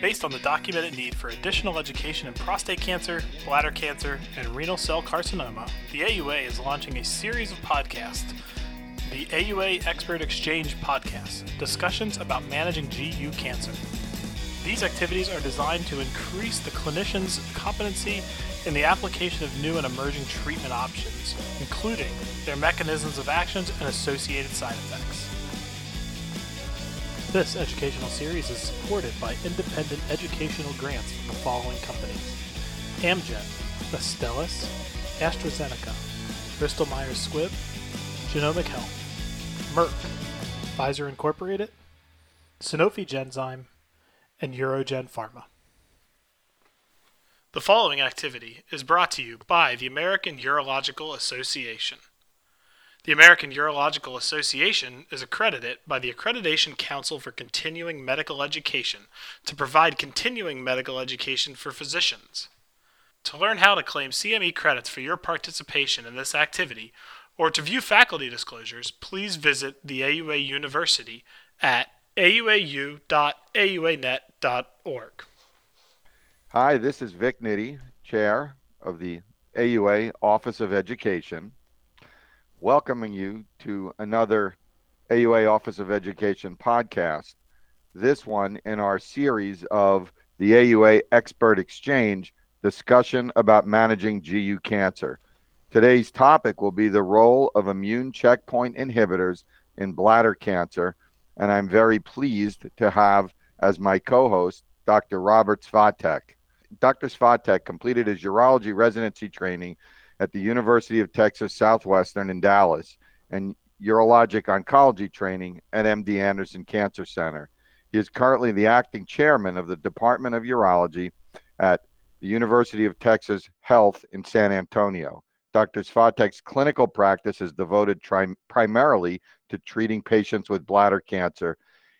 Based on the documented need for additional education in prostate cancer, bladder cancer, and renal cell carcinoma, the AUA is launching a series of podcasts the AUA Expert Exchange Podcast discussions about managing GU cancer. These activities are designed to increase the clinician's competency in the application of new and emerging treatment options, including their mechanisms of actions and associated side effects. This educational series is supported by independent educational grants from the following companies Amgen, Astellas, AstraZeneca, Bristol Myers Squibb, Genomic Health, Merck, Pfizer Incorporated, Sanofi Genzyme, and UroGen Pharma. The following activity is brought to you by the American Urological Association. The American Urological Association is accredited by the Accreditation Council for Continuing Medical Education to provide continuing medical education for physicians. To learn how to claim CME credits for your participation in this activity or to view faculty disclosures, please visit the AUA University at auau.auanet.org. Hi, this is Vic Nitti, Chair of the AUA Office of Education, welcoming you to another AUA Office of Education podcast. This one in our series of the AUA Expert Exchange discussion about managing GU cancer. Today's topic will be the role of immune checkpoint inhibitors in bladder cancer, and I'm very pleased to have as my co host Dr. Robert Svatek. Dr. Svatek completed his urology residency training at the University of Texas Southwestern in Dallas and urologic oncology training at MD Anderson Cancer Center. He is currently the acting chairman of the Department of Urology at the University of Texas Health in San Antonio. Dr. Svatek's clinical practice is devoted tri- primarily to treating patients with bladder cancer.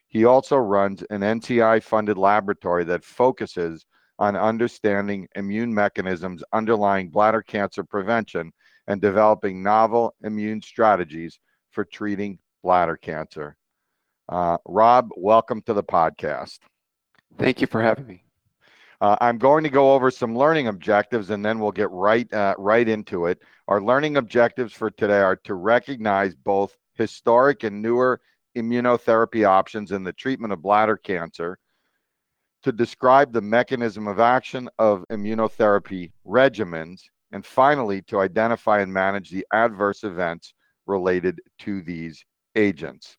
He also runs an NCI funded laboratory that focuses on understanding immune mechanisms underlying bladder cancer prevention and developing novel immune strategies for treating bladder cancer. Uh, Rob, welcome to the podcast. Thank you for having me. Uh, I'm going to go over some learning objectives and then we'll get right uh, right into it. Our learning objectives for today are to recognize both historic and newer immunotherapy options in the treatment of bladder cancer, to describe the mechanism of action of immunotherapy regimens, and finally to identify and manage the adverse events related to these agents.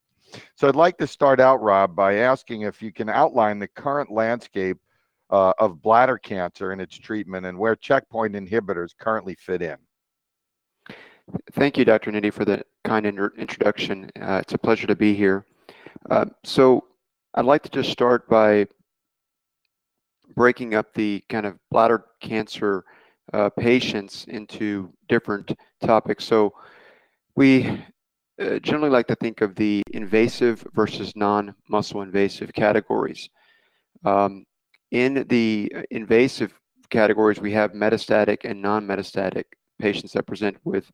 So I'd like to start out, Rob, by asking if you can outline the current landscape uh, of bladder cancer and its treatment and where checkpoint inhibitors currently fit in. Thank you, Dr. Nitti, for the kind introduction. Uh, it's a pleasure to be here. Uh, so I'd like to just start by breaking up the kind of bladder cancer uh, patients into different topics. So we uh, generally like to think of the invasive versus non-muscle invasive categories. Um, in the invasive categories, we have metastatic and non-metastatic patients that present with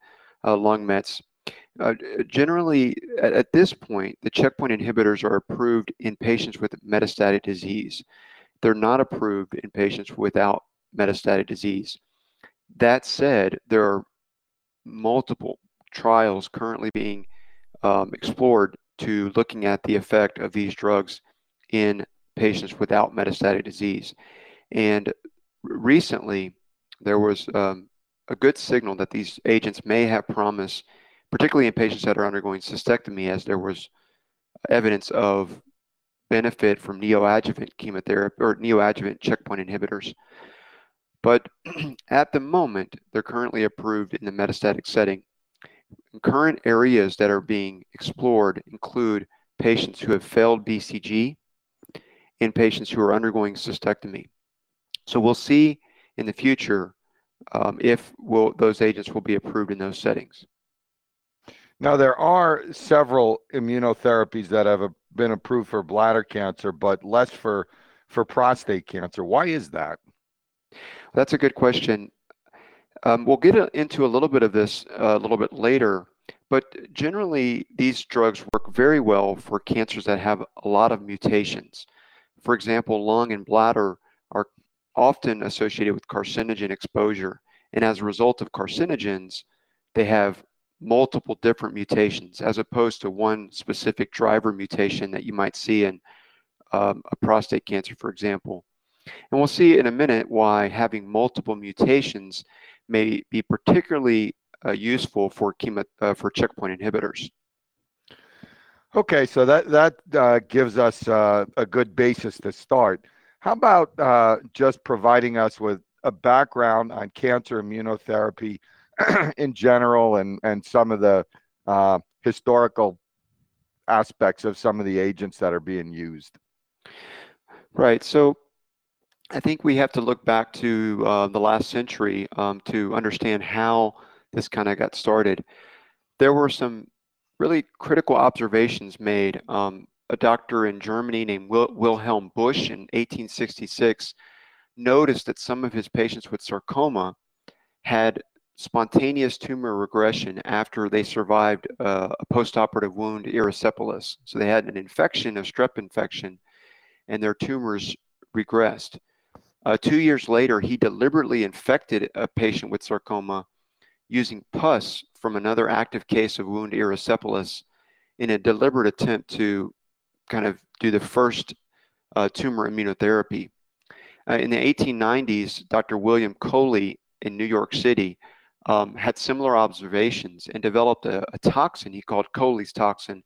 uh, lung mets. Uh, generally, at, at, this point, the checkpoint inhibitors are approved in patients with metastatic disease. They're not approved in patients without metastatic disease. That said, there are multiple trials currently being um, explored to looking at the effect of these drugs in patients without metastatic disease. And recently, there was um, a good signal that these agents may have promise, particularly in patients that are undergoing cystectomy, as there was evidence of benefit from neoadjuvant chemotherapy or neoadjuvant checkpoint inhibitors. But at the moment, they're currently approved in the metastatic setting. Current areas that are being explored include patients who have failed BCG, in patients who are undergoing cystectomy. So we'll see in the future um, if will, those agents will be approved in those settings. Now, there are several immunotherapies that have been approved for bladder cancer, but less for, for prostate cancer. Why is that? That's a good question. Um, we'll get into a little bit of this uh, a little bit later, But generally, these drugs work very well for cancers that have a lot of mutations. For example, lung and bladder are often associated with carcinogen exposure. And as a result of carcinogens, they have multiple different mutations as opposed to one specific driver mutation that you might see in um, a prostate cancer, for example. And we'll see in a minute why having multiple mutations may be particularly uh, useful for chemo, uh, for checkpoint inhibitors. Okay, so that that uh, gives us uh, a good basis to start. How about uh, just providing us with a background on cancer immunotherapy in general and and some of the uh, historical aspects of some of the agents that are being used? Right. So I think we have to look back to uh, the last century um, to understand how this kind of got started. There were some really critical observations made. Um, a doctor in Germany named Wil- Wilhelm Busch in 1866 noticed that some of his patients with sarcoma had spontaneous tumor regression after they survived uh, a postoperative wound erysipelas. So they had an infection, a strep infection, and their tumors regressed. Uh, two years later, he deliberately infected a patient with sarcoma using pus from another active case of wound erysipelas in a deliberate attempt to kind of do the first uh, tumor immunotherapy. Uh, in the 1890s, Dr. William Coley in New York City um, had similar observations and developed a, a, toxin he called Coley's toxin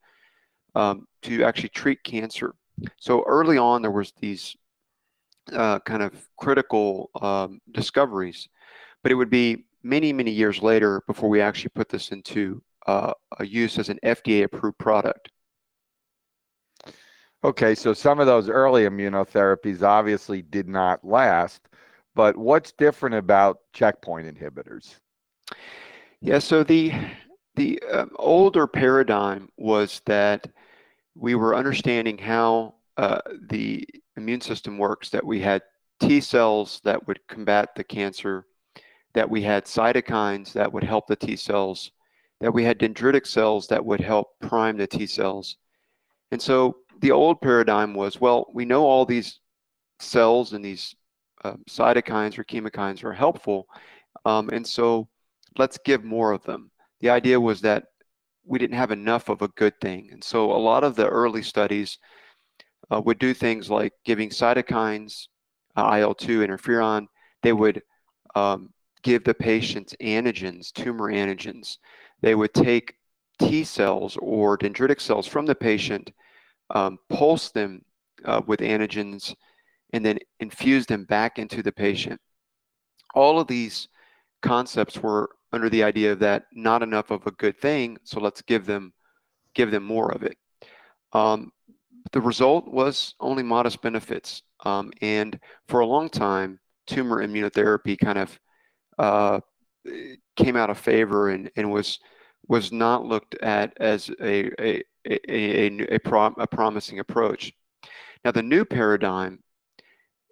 um, to actually treat cancer. So early on, there was these uh, kind of critical um, discoveries, but it would be many, many years later before we actually put this into uh, a use as an FDA approved product. Okay, so some of those early immunotherapies obviously did not last, but what's different about checkpoint inhibitors? Yeah, so the the um, older paradigm was that we were understanding how uh, the immune system works. That we had T cells that would combat the cancer, that we had cytokines that would help the T cells, that we had dendritic cells that would help prime the T cells. And so the old paradigm was well, we know all these cells and these uh, cytokines or chemokines are helpful. Um, and so let's give more of them. The idea was that we didn't have enough of a good thing. And so a lot of the early studies uh, would do things like giving cytokines, uh, IL 2, interferon. They would um, give the patients antigens, tumor antigens. They would take T cells or dendritic cells from the patient, um, pulse them uh, with antigens, and then infuse them back into the patient. All of these concepts were under the idea that not enough of a good thing, so let's give them give them more of it. Um, the result was only modest benefits, um, and for a long time, tumor immunotherapy kind of uh, came out of favor and, and was was not looked at as a a, a, a, a, prom, a promising approach. Now, the new paradigm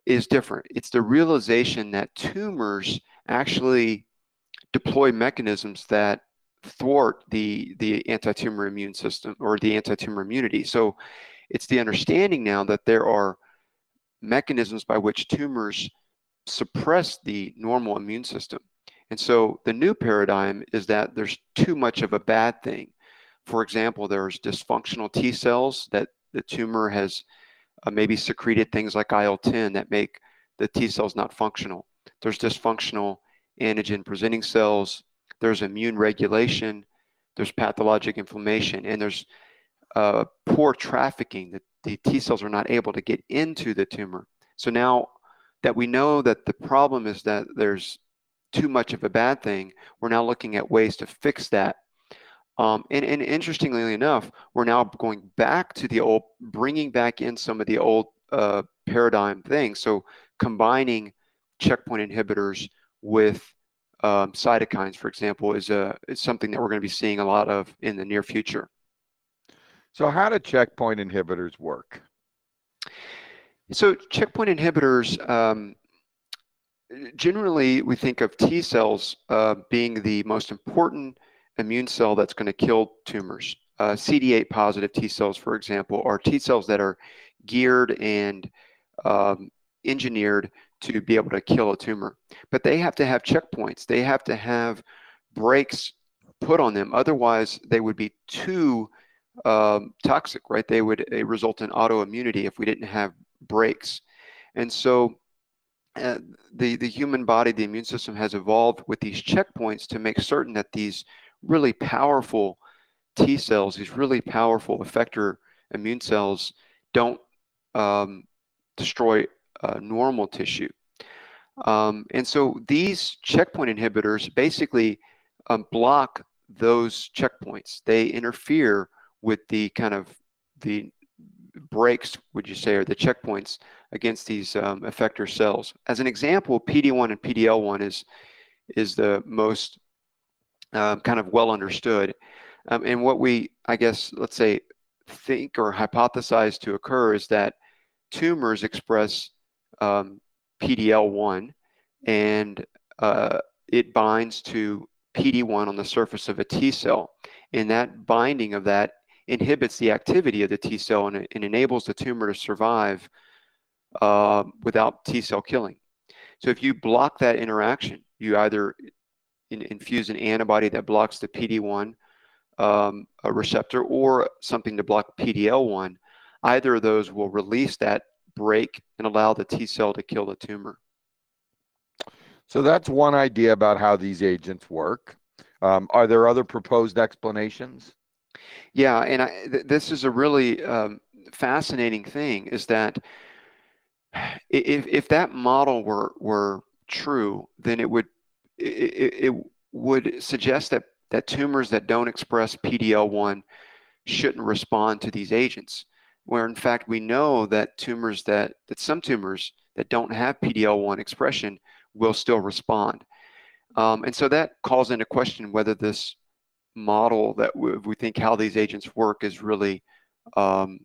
is different. It's the realization that tumors actually deploy mechanisms that thwart the the anti-tumor immune system or the anti-tumor immunity. So it's the understanding now that there are mechanisms by which tumors suppress the normal immune system. And so the new paradigm is that there's too much of a bad thing. For example, there's dysfunctional T cells that the tumor has uh, maybe secreted things like IL 10 that make the T cells not functional. There's dysfunctional antigen presenting cells, there's immune regulation, there's pathologic inflammation, and there's uh, poor trafficking. that the T cells are not able to get into the tumor. So now that we know that the problem is that there's too much of a bad thing, we're now looking at ways to fix that. Um, and, and interestingly enough, we're now going back to the old, bringing back in some of the old uh, paradigm things. So combining checkpoint inhibitors with um, cytokines, for example, is, a, is something that we're going to be seeing a lot of in the near future. So, how do checkpoint inhibitors work? So, checkpoint inhibitors, um, generally, we think of T cells uh, being the most important immune cell that's going to kill tumors. Uh, CD8 positive T cells, for example, are T cells that are geared and um, engineered to be able to kill a tumor. But they have to have checkpoints. They have to have breaks put on them. Otherwise, they would be too um, toxic, right? They would result in autoimmunity if we didn't have breaks. And so uh, the, the human body, the immune system has evolved with these checkpoints to make certain that these really powerful T cells, these really powerful effector immune cells, don't um, destroy uh, normal tissue. Um, and so these checkpoint inhibitors basically um, block those checkpoints. They interfere with the kind of the breaks, would you say, or the checkpoints against these um, effector cells. As an example, PD1 and PDL1 is is the most um, kind of well understood. Um, and what we, I guess, let's say, think or hypothesize to occur is that tumors express um, PDL1 and uh, it binds to PD1 on the surface of a T cell. And that binding of that inhibits the activity of the T cell and, and enables the tumor to survive uh, without T cell killing. So if you block that interaction, you either in, infuse an antibody that blocks the PD1 um, receptor or something to block PDL1, either of those will release that brake and allow the T cell to kill the tumor. So that's one idea about how these agents work. Um, are there other proposed explanations? Yeah, and I, th- this is a really um, fascinating thing is that if, if that model were, were true, then it would it, it would suggest that, that tumors that don't express PD-L1 shouldn't respond to these agents where in fact we know that tumors that, that some tumors that don't have PD-L1 expression will still respond. Um, and so that calls into question whether this model that we, think how these agents work is really um,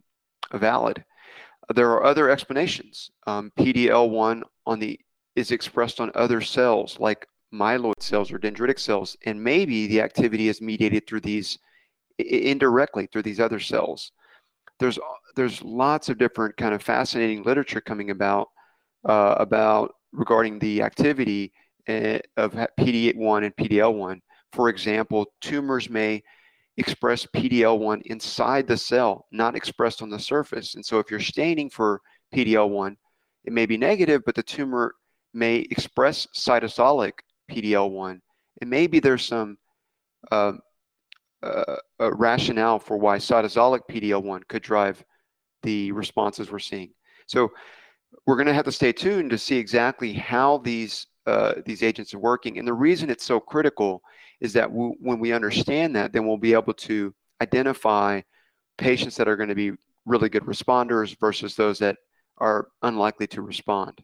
valid. There are other explanations. Um, PD-L1 on the is expressed on other cells like myeloid cells or dendritic cells, and maybe the activity is mediated through these indirectly through these other cells there's there's lots of different kind of fascinating literature coming about uh, about regarding the activity uh, of PD1 and PDL1. For example, tumors may express PDL1 inside the cell, not expressed on the surface. And so if you're staining for PDL1, it may be negative, but the tumor may express cytosolic PDL1. And maybe there's some uh, uh, a rationale for why cytosolic PD-L1 could drive the responses we're seeing. So we're going to have to stay tuned to see exactly how these uh, these agents are working. And the reason it's so critical is that when we understand that, then we'll be able to identify patients that are going to be really good responders versus those that are unlikely to respond.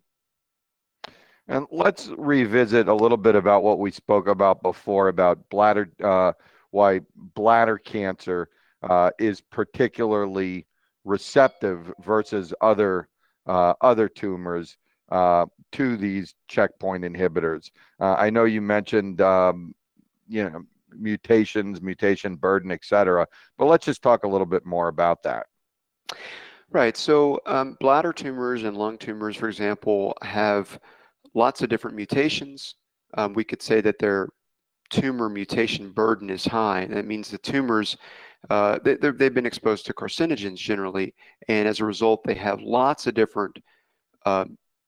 And let's revisit a little bit about what we spoke about before about bladder uh, why bladder cancer uh, is particularly receptive versus other uh, other tumors uh, to these checkpoint inhibitors. Uh, I know you mentioned um, you know mutations, mutation burden, et cetera, but let's just talk a little bit more about that. Right. So um, bladder tumors and lung tumors, for example, have lots of different mutations. Um, we could say that they're tumor mutation burden is high. That means the tumors, uh, they, they've been exposed to carcinogens generally, and as a result, they have lots of different uh,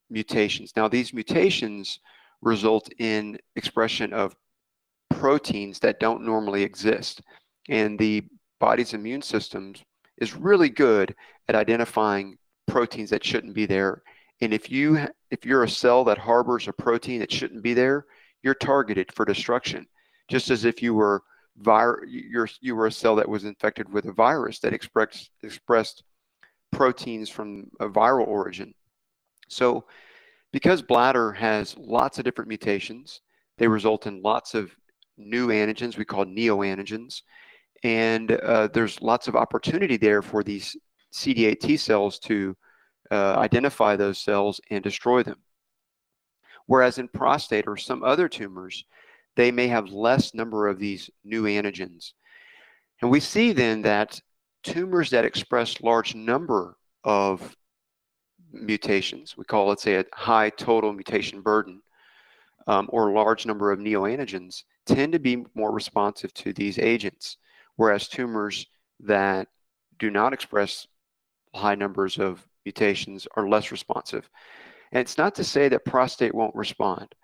mutations. Now, these mutations result in expression of proteins that don't normally exist, and the body's immune system is really good at identifying proteins that shouldn't be there. And if you if you're a cell that harbors a protein that shouldn't be there, you're targeted for destruction, just as if you were vir- you're, you were a cell that was infected with a virus that expressed expressed proteins from a viral origin. So, because bladder has lots of different mutations, they result in lots of new antigens we call neoantigens, and uh, there's lots of opportunity there for these CD8 T cells to uh, identify those cells and destroy them. Whereas in prostate or some other tumors, they may have less number of these new antigens. And we see then that tumors that express large number of mutations, we call, let's say, a high total mutation burden, um, or large number of neoantigens, tend to be more responsive to these agents, whereas tumors that do not express high numbers of mutations are less responsive. And it's not to say that prostate won't respond.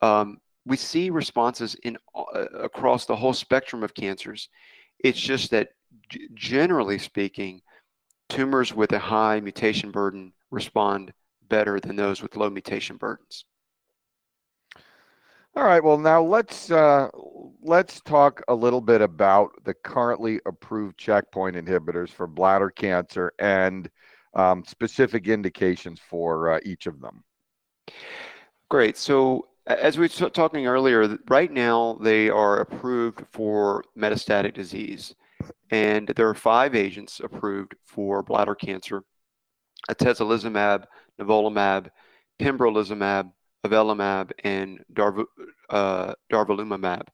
Um, we see responses in uh, across the whole spectrum of cancers. It's just that g- generally speaking, tumors with a high mutation burden respond better than those with low mutation burdens. All right. Well, now let's uh, let's talk a little bit about the currently approved checkpoint inhibitors for bladder cancer and um, specific indications for uh, each of them. Great. So as we were talking earlier, right now they are approved for metastatic disease, and there are five agents approved for bladder cancer: atezolizumab, nivolumab, pembrolizumab, avelumab, and darv- uh, durvalumab.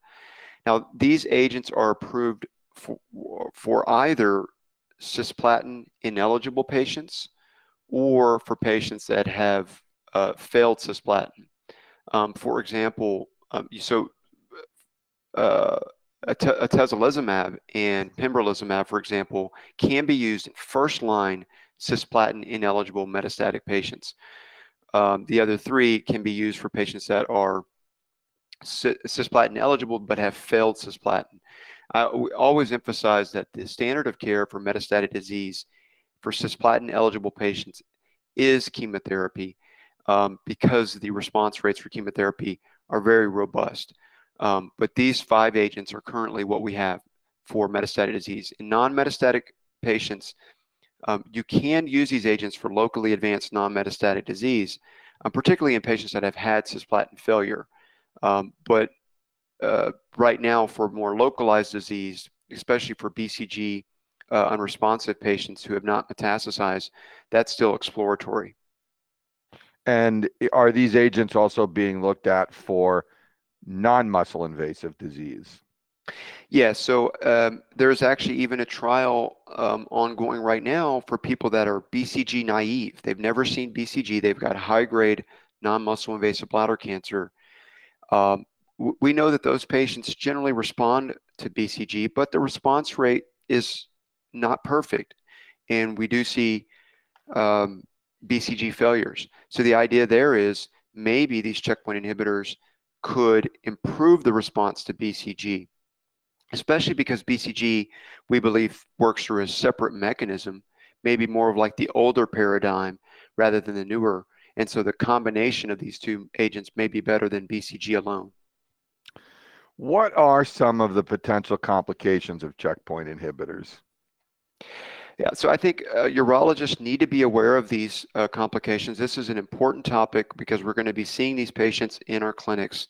Now, these agents are approved for, for either cisplatin ineligible patients or for patients that have uh, failed cisplatin. Um, for example, um, so uh, atezolizumab and pembrolizumab, for example, can be used in first line cisplatin ineligible metastatic patients. Um, the other three can be used for patients that are cisplatin eligible but have failed cisplatin. I always emphasize that the standard of care for metastatic disease for cisplatin eligible patients is chemotherapy um, because the response rates for chemotherapy are very robust. Um, but these five agents are currently what we have for metastatic disease. In non metastatic patients, um, you can use these agents for locally advanced non metastatic disease, um, particularly in patients that have had cisplatin failure. Um, but uh, right now, for more localized disease, especially for BCG uh, unresponsive patients who have not metastasized, that's still exploratory. And are these agents also being looked at for non muscle invasive disease? Yeah, so um, there's actually even a trial um, ongoing right now for people that are BCG naive. They've never seen BCG, they've got high grade non muscle invasive bladder cancer. Um, we know that those patients generally respond to BCG, but the response rate is not perfect. And we do see um, BCG failures. So the idea there is maybe these checkpoint inhibitors could improve the response to BCG, especially because BCG, we believe, works through a separate mechanism, maybe more of like the older paradigm rather than the newer. And so the combination of these two agents may be better than BCG alone. What are some of the potential complications of checkpoint inhibitors? Yeah, so I think uh, urologists need to be aware of these uh, complications. This is an important topic because we're going to be seeing these patients in our clinics.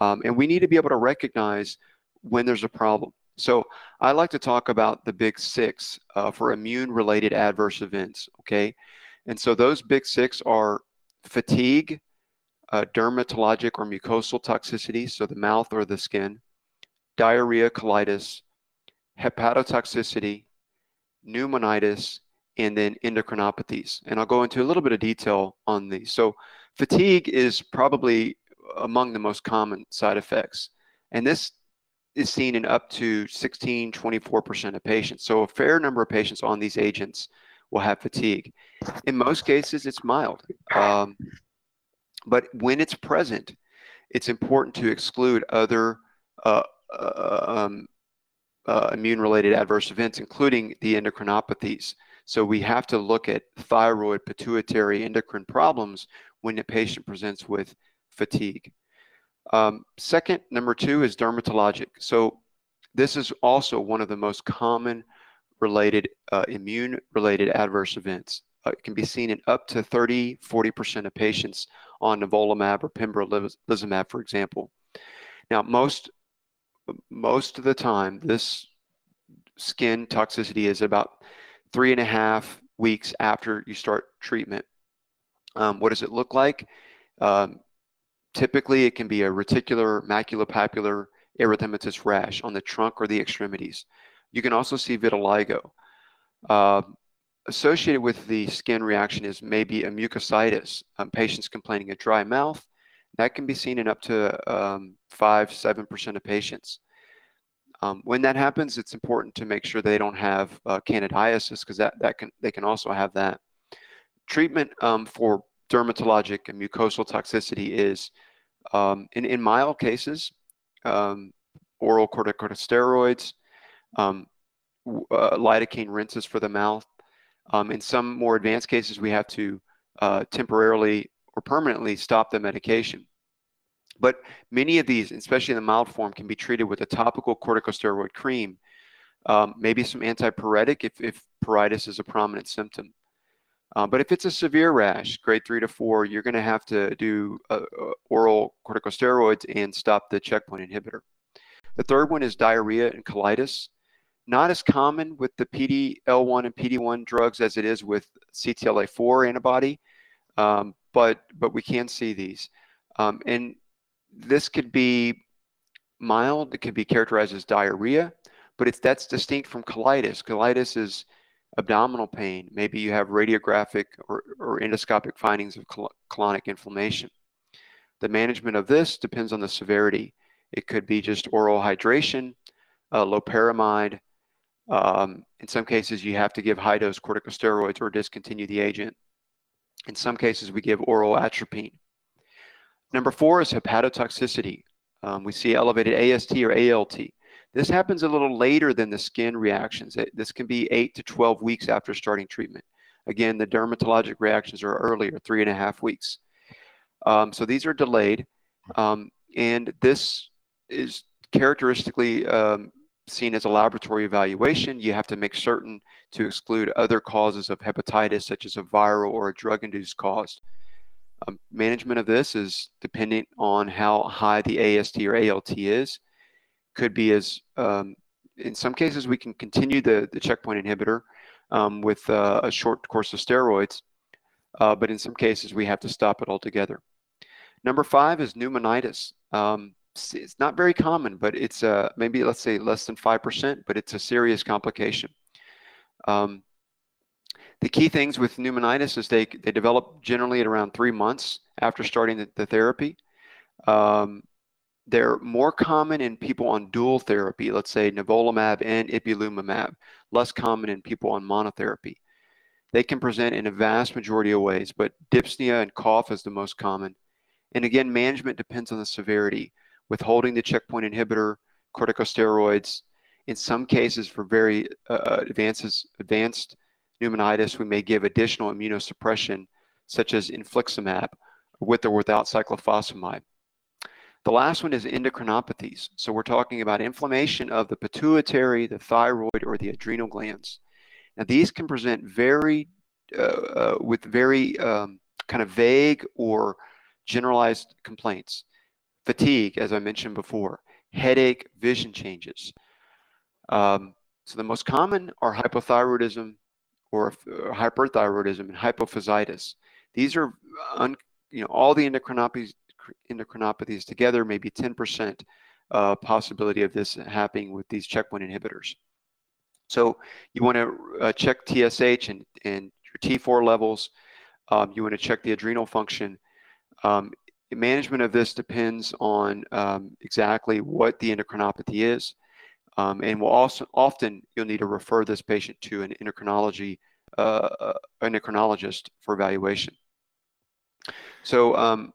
Um, and we need to be able to recognize when there's a problem. So I like to talk about the big six uh, for immune related adverse events. Okay. And so those big six are fatigue, uh, dermatologic or mucosal toxicity, so the mouth or the skin, diarrhea, colitis, hepatotoxicity, pneumonitis, and then endocrinopathies. And I'll go into a little bit of detail on these. So, fatigue is probably among the most common side effects. And this is seen in up to 16, 24% of patients. So, a fair number of patients on these agents will have fatigue. In most cases, it's mild. Um, but when it's present, it's important to exclude other uh, uh, um, uh, immune related adverse events, including the endocrinopathies. So we have to look at thyroid, pituitary, endocrine problems when a patient presents with fatigue. Um, second, number two is dermatologic. So this is also one of the most common related uh, immune related adverse events. Uh, it can be seen in up to 30, 40% of patients on nivolumab or pembrolizumab, for example. Now, most most of the time, this skin toxicity is about three and a half weeks after you start treatment. Um, what does it look like? Um, typically, it can be a reticular maculopapular erythematous rash on the trunk or the extremities. You can also see vitiligo. Uh, associated with the skin reaction is maybe a mucositis, um, patients complaining of dry mouth. That can be seen in up to um, 5 7% of patients. Um, when that happens, it's important to make sure they don't have uh, candidiasis because that, that can, they can also have that. Treatment um, for dermatologic and mucosal toxicity is, um, in, in mild cases, um, oral corticosteroids, uh, lidocaine rinses for the mouth. Um, in some more advanced cases, we have to uh, temporarily or permanently stop the medication. But many of these, especially in the mild form, can be treated with a topical corticosteroid cream, um, maybe some antipyretic if, if pruritus is a prominent symptom. Uh, but if it's a severe rash, grade three to four, you're going to have to do uh, uh, oral corticosteroids and stop the checkpoint inhibitor. The third one is diarrhea and colitis. Not as common with the PD-L1 and PD-1 drugs as it is with CTLA-4 antibody, um, but but we can see these. Um, and this could be mild. It could be characterized as diarrhea, but it's that's distinct from colitis. Colitis is abdominal pain. Maybe you have radiographic or, or endoscopic findings of col- colonic inflammation. The management of this depends on the severity. It could be just oral hydration, uh, loperamide. Um, in some cases, you have to give high dose corticosteroids or discontinue the agent. In some cases, we give oral atropine. Number four is hepatotoxicity. Um, we see elevated AST or ALT. This happens a little later than the skin reactions. This can be 8 to 12 weeks after starting treatment. Again, the dermatologic reactions are earlier, three and a half weeks. Um, so these are delayed. Um, and this is characteristically um, seen as a laboratory evaluation. You have to make certain to exclude other causes of hepatitis, such as a viral or a drug induced cause. Um, management of this is dependent on how high the AST or ALT is. Could be as, um, in some cases, we can continue the, the checkpoint inhibitor um, with uh, a short course of steroids, uh, but in some cases, we have to stop it altogether. Number five is pneumonitis. It's not very common, but it's uh, maybe, let's say, less than 5%, but it's a serious complication. Um, the key things with pneumonitis is they, they develop generally at around three months after starting the, the therapy. Um, they're more common in people on dual therapy, let's say nivolumab and ipilimumab, less common in people on monotherapy. They can present in a vast majority of ways, but dyspnea and cough is the most common. And again, management depends on the severity, withholding the checkpoint inhibitor, corticosteroids. In some cases, for very uh, advances, advanced pneumonitis, we may give additional immunosuppression, such as infliximab, with or without cyclophosphamide. The last one is endocrinopathies. So we're talking about inflammation of the pituitary, the thyroid, or the adrenal glands. Now these can present very, uh, uh, with very um, kind of vague or generalized complaints. Fatigue, as I mentioned before, headache, vision changes. Um, so the most common are hypothyroidism, or uh, hyperthyroidism and hypophysitis. These are, un, you know, all the endocrinopathies, endocrinopathies together, maybe 10% uh, possibility of this happening with these checkpoint inhibitors. So you want to uh, check TSH and, and your T4 levels. Um, you want to check the adrenal function. Um, management of this depends on um, exactly what the endocrinopathy is. Um, and will also often you'll need to refer this patient to an endocrinology uh, uh, endocrinologist for evaluation. So um,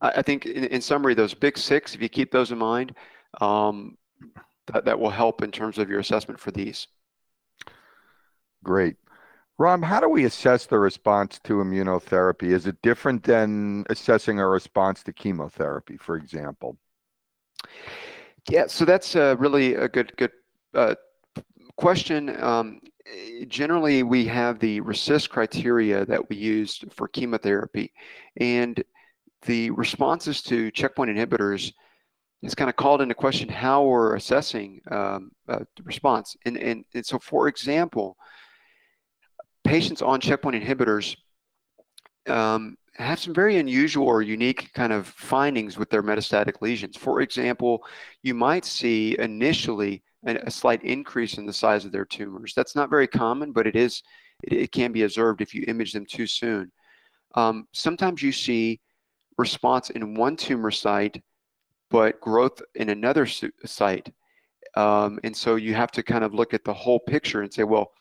I, I, think in, in, summary, those big six, if you keep those in mind, um, that, that will help in terms of your assessment for these. Great. Rob, how do we assess the response to immunotherapy? Is it different than assessing a response to chemotherapy, for example? Yeah, so that's really a good good uh, question. Um, generally, we have the RECIST criteria that we used for chemotherapy, and the responses to checkpoint inhibitors has kind of called into question how we're assessing um, uh, response. And, and, and so, for example, patients on checkpoint inhibitors, um, have some very unusual or unique kind of findings with their metastatic lesions. For example, you might see initially a, a slight increase in the size of their tumors. That's not very common, but it is it, it can be observed if you image them too soon. Um, sometimes you see response in one tumor site, but growth in another site. Um, and so you have to kind of look at the whole picture and say, well,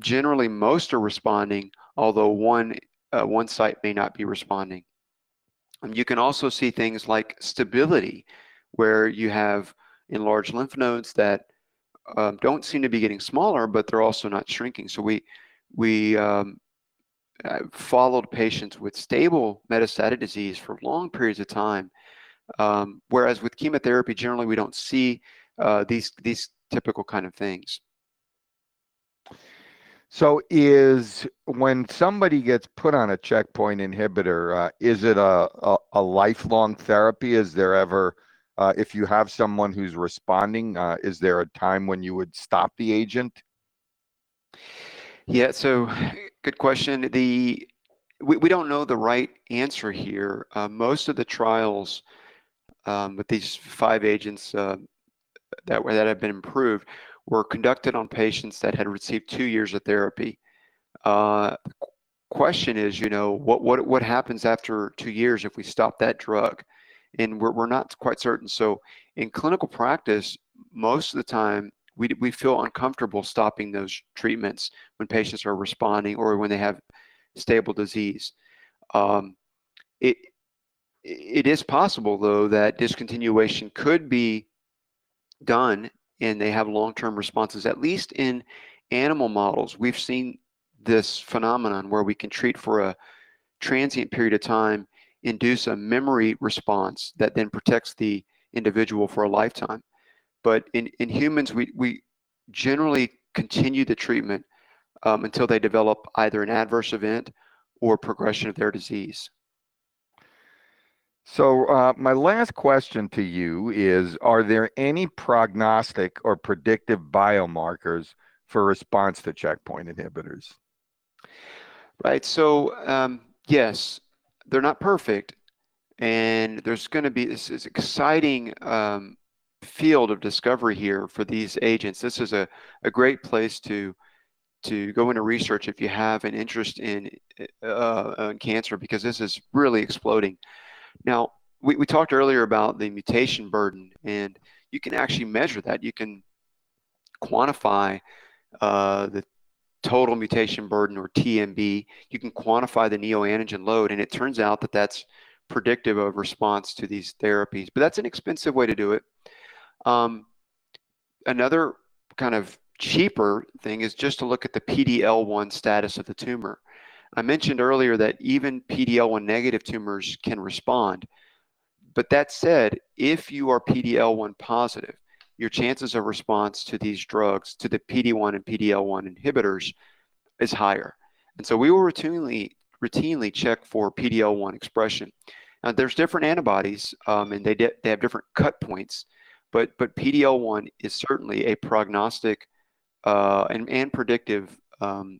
generally most are responding, although one uh, one site may not be responding. Um, you can also see things like stability, where you have enlarged lymph nodes that um, don't seem to be getting smaller, but they're also not shrinking. So we we um, uh, followed patients with stable metastatic disease for long periods of time, um, whereas with chemotherapy, generally we don't see uh, these these typical kind of things. So, is when somebody gets put on a checkpoint inhibitor, uh, is it a, a, a, lifelong therapy? Is there ever, uh, if you have someone who's responding, uh, is there a time when you would stop the agent? Yeah, so good question. The we, we don't know the right answer here. Uh, most of the trials um, with these five agents uh, that that have been improved were conducted on patients that had received two years of therapy. Uh, question is, you know, what what what happens after two years if we stop that drug? And we're we're not quite certain. So in clinical practice, most of the time we we feel uncomfortable stopping those treatments when patients are responding or when they have stable disease. Um, it it is possible though that discontinuation could be done and they have long-term responses at least in animal models we've seen this phenomenon where we can treat for a transient period of time induce a memory response that then protects the individual for a lifetime. But in, in humans we, we generally continue the treatment um, until they develop either an adverse event or progression of their disease so, uh, my last question to you is Are there any prognostic or predictive biomarkers for response to checkpoint inhibitors? Right. So, um, yes, they're not perfect. And there's going to be this, exciting um, field of discovery here for these agents. This is a, a great place to to go into research if you have an interest in, uh, in cancer because this is really exploding. Now, we, we talked earlier about the mutation burden, and you can actually measure that. You can quantify uh, the total mutation burden or TMB. You can quantify the neoantigen load, and it turns out that that's predictive of response to these therapies. But that's an expensive way to do it. Um, another kind of cheaper thing is just to look at the PDL1 status of the tumor. I mentioned earlier that even PDL1 negative tumors can respond. But that said, if you are PDL1 positive, your chances of response to these drugs, to the PD1 and PDL1 inhibitors, is higher. And so we will routinely routinely check for PDL1 expression. Now, there's different antibodies, um, and they de- they have different cut points, but but PDL1 is certainly a prognostic uh, and and predictive um,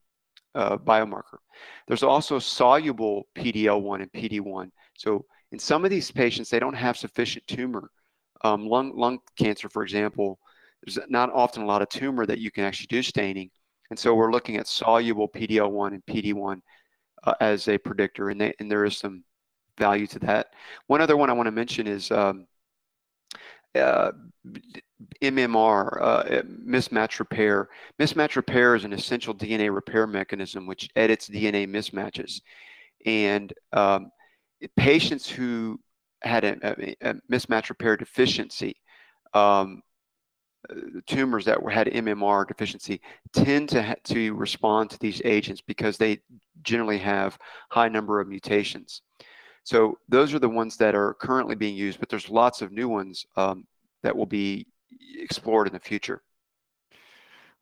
uh, biomarker. There's also soluble PDL1 and PD1. So in some of these patients, they don't have sufficient tumor. Um, lung, lung cancer, for example, there's not often a lot of tumor that you can actually do staining. And so we're looking at soluble PDL1 and PD1 uh, as a predictor, and, they, and there is some value to that. One other one I want to mention is um, uh, MMR, uh, mismatch repair. Mismatch repair is an essential DNA repair mechanism which edits DNA mismatches. And um, patients who had a, a, a, mismatch repair deficiency, um, tumors that were, had MMR deficiency, tend to, to respond to these agents because they generally have high number of mutations. So those are the ones that are currently being used, but there's lots of new ones um, that will be explored in the future.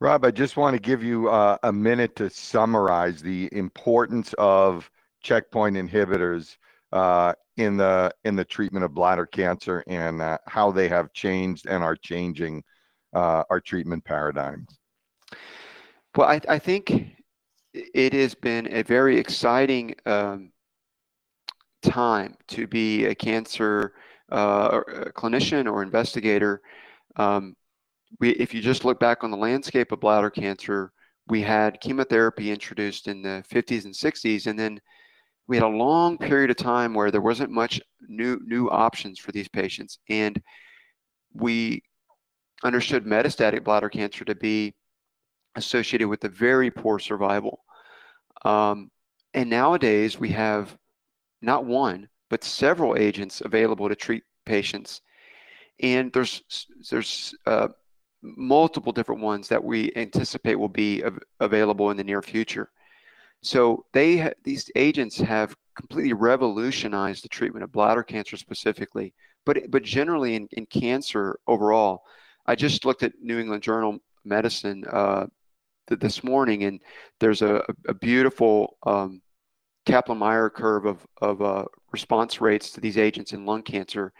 Rob, I just want to give you uh, a minute to summarize the importance of checkpoint inhibitors uh, in the in the treatment of bladder cancer and uh, how they have changed and are changing uh, our treatment paradigms. Well, I, I, think it has been a very exciting um, time to be a cancer uh, a clinician or investigator. Um, we, if you just look back on the landscape of bladder cancer, we had chemotherapy introduced in the 50s and 60s, and then we had a long period of time where there wasn't much new new options for these patients, and we understood metastatic bladder cancer to be associated with a very poor survival. Um, and nowadays we have not one but several agents available to treat patients, and there's there's uh, multiple different ones that we anticipate will be av- available in the near future. So they ha- these agents have completely revolutionized the treatment of bladder cancer specifically, but but generally in, in cancer overall. I just looked at New England Journal Medicine uh, th- this morning, and there's a, a beautiful um, Kaplan-Meier curve of of uh, response rates to these agents in lung cancer,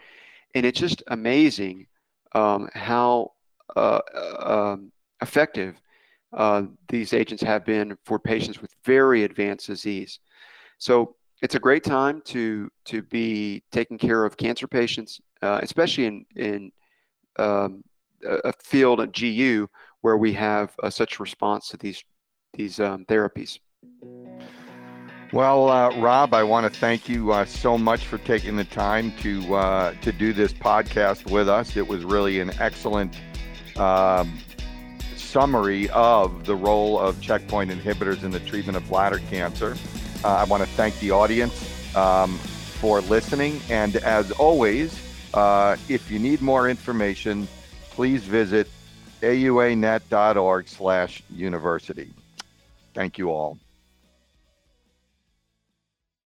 and it's just amazing um, how uh, uh um, effective uh, these agents have been for patients with very advanced disease. So it's a great time to to be taking care of cancer patients, uh, especially in in um, a field at GU where we have uh, such response to these these um, therapies. Well, uh, Rob, I want to thank you uh, so much for taking the time to uh, to do this podcast with us. It was really an excellent um, summary of the role of checkpoint inhibitors in the treatment of bladder cancer. Uh, I want to thank the audience um, for listening. And as always, uh, if you need more information, please visit auanet.org slash university. Thank you all.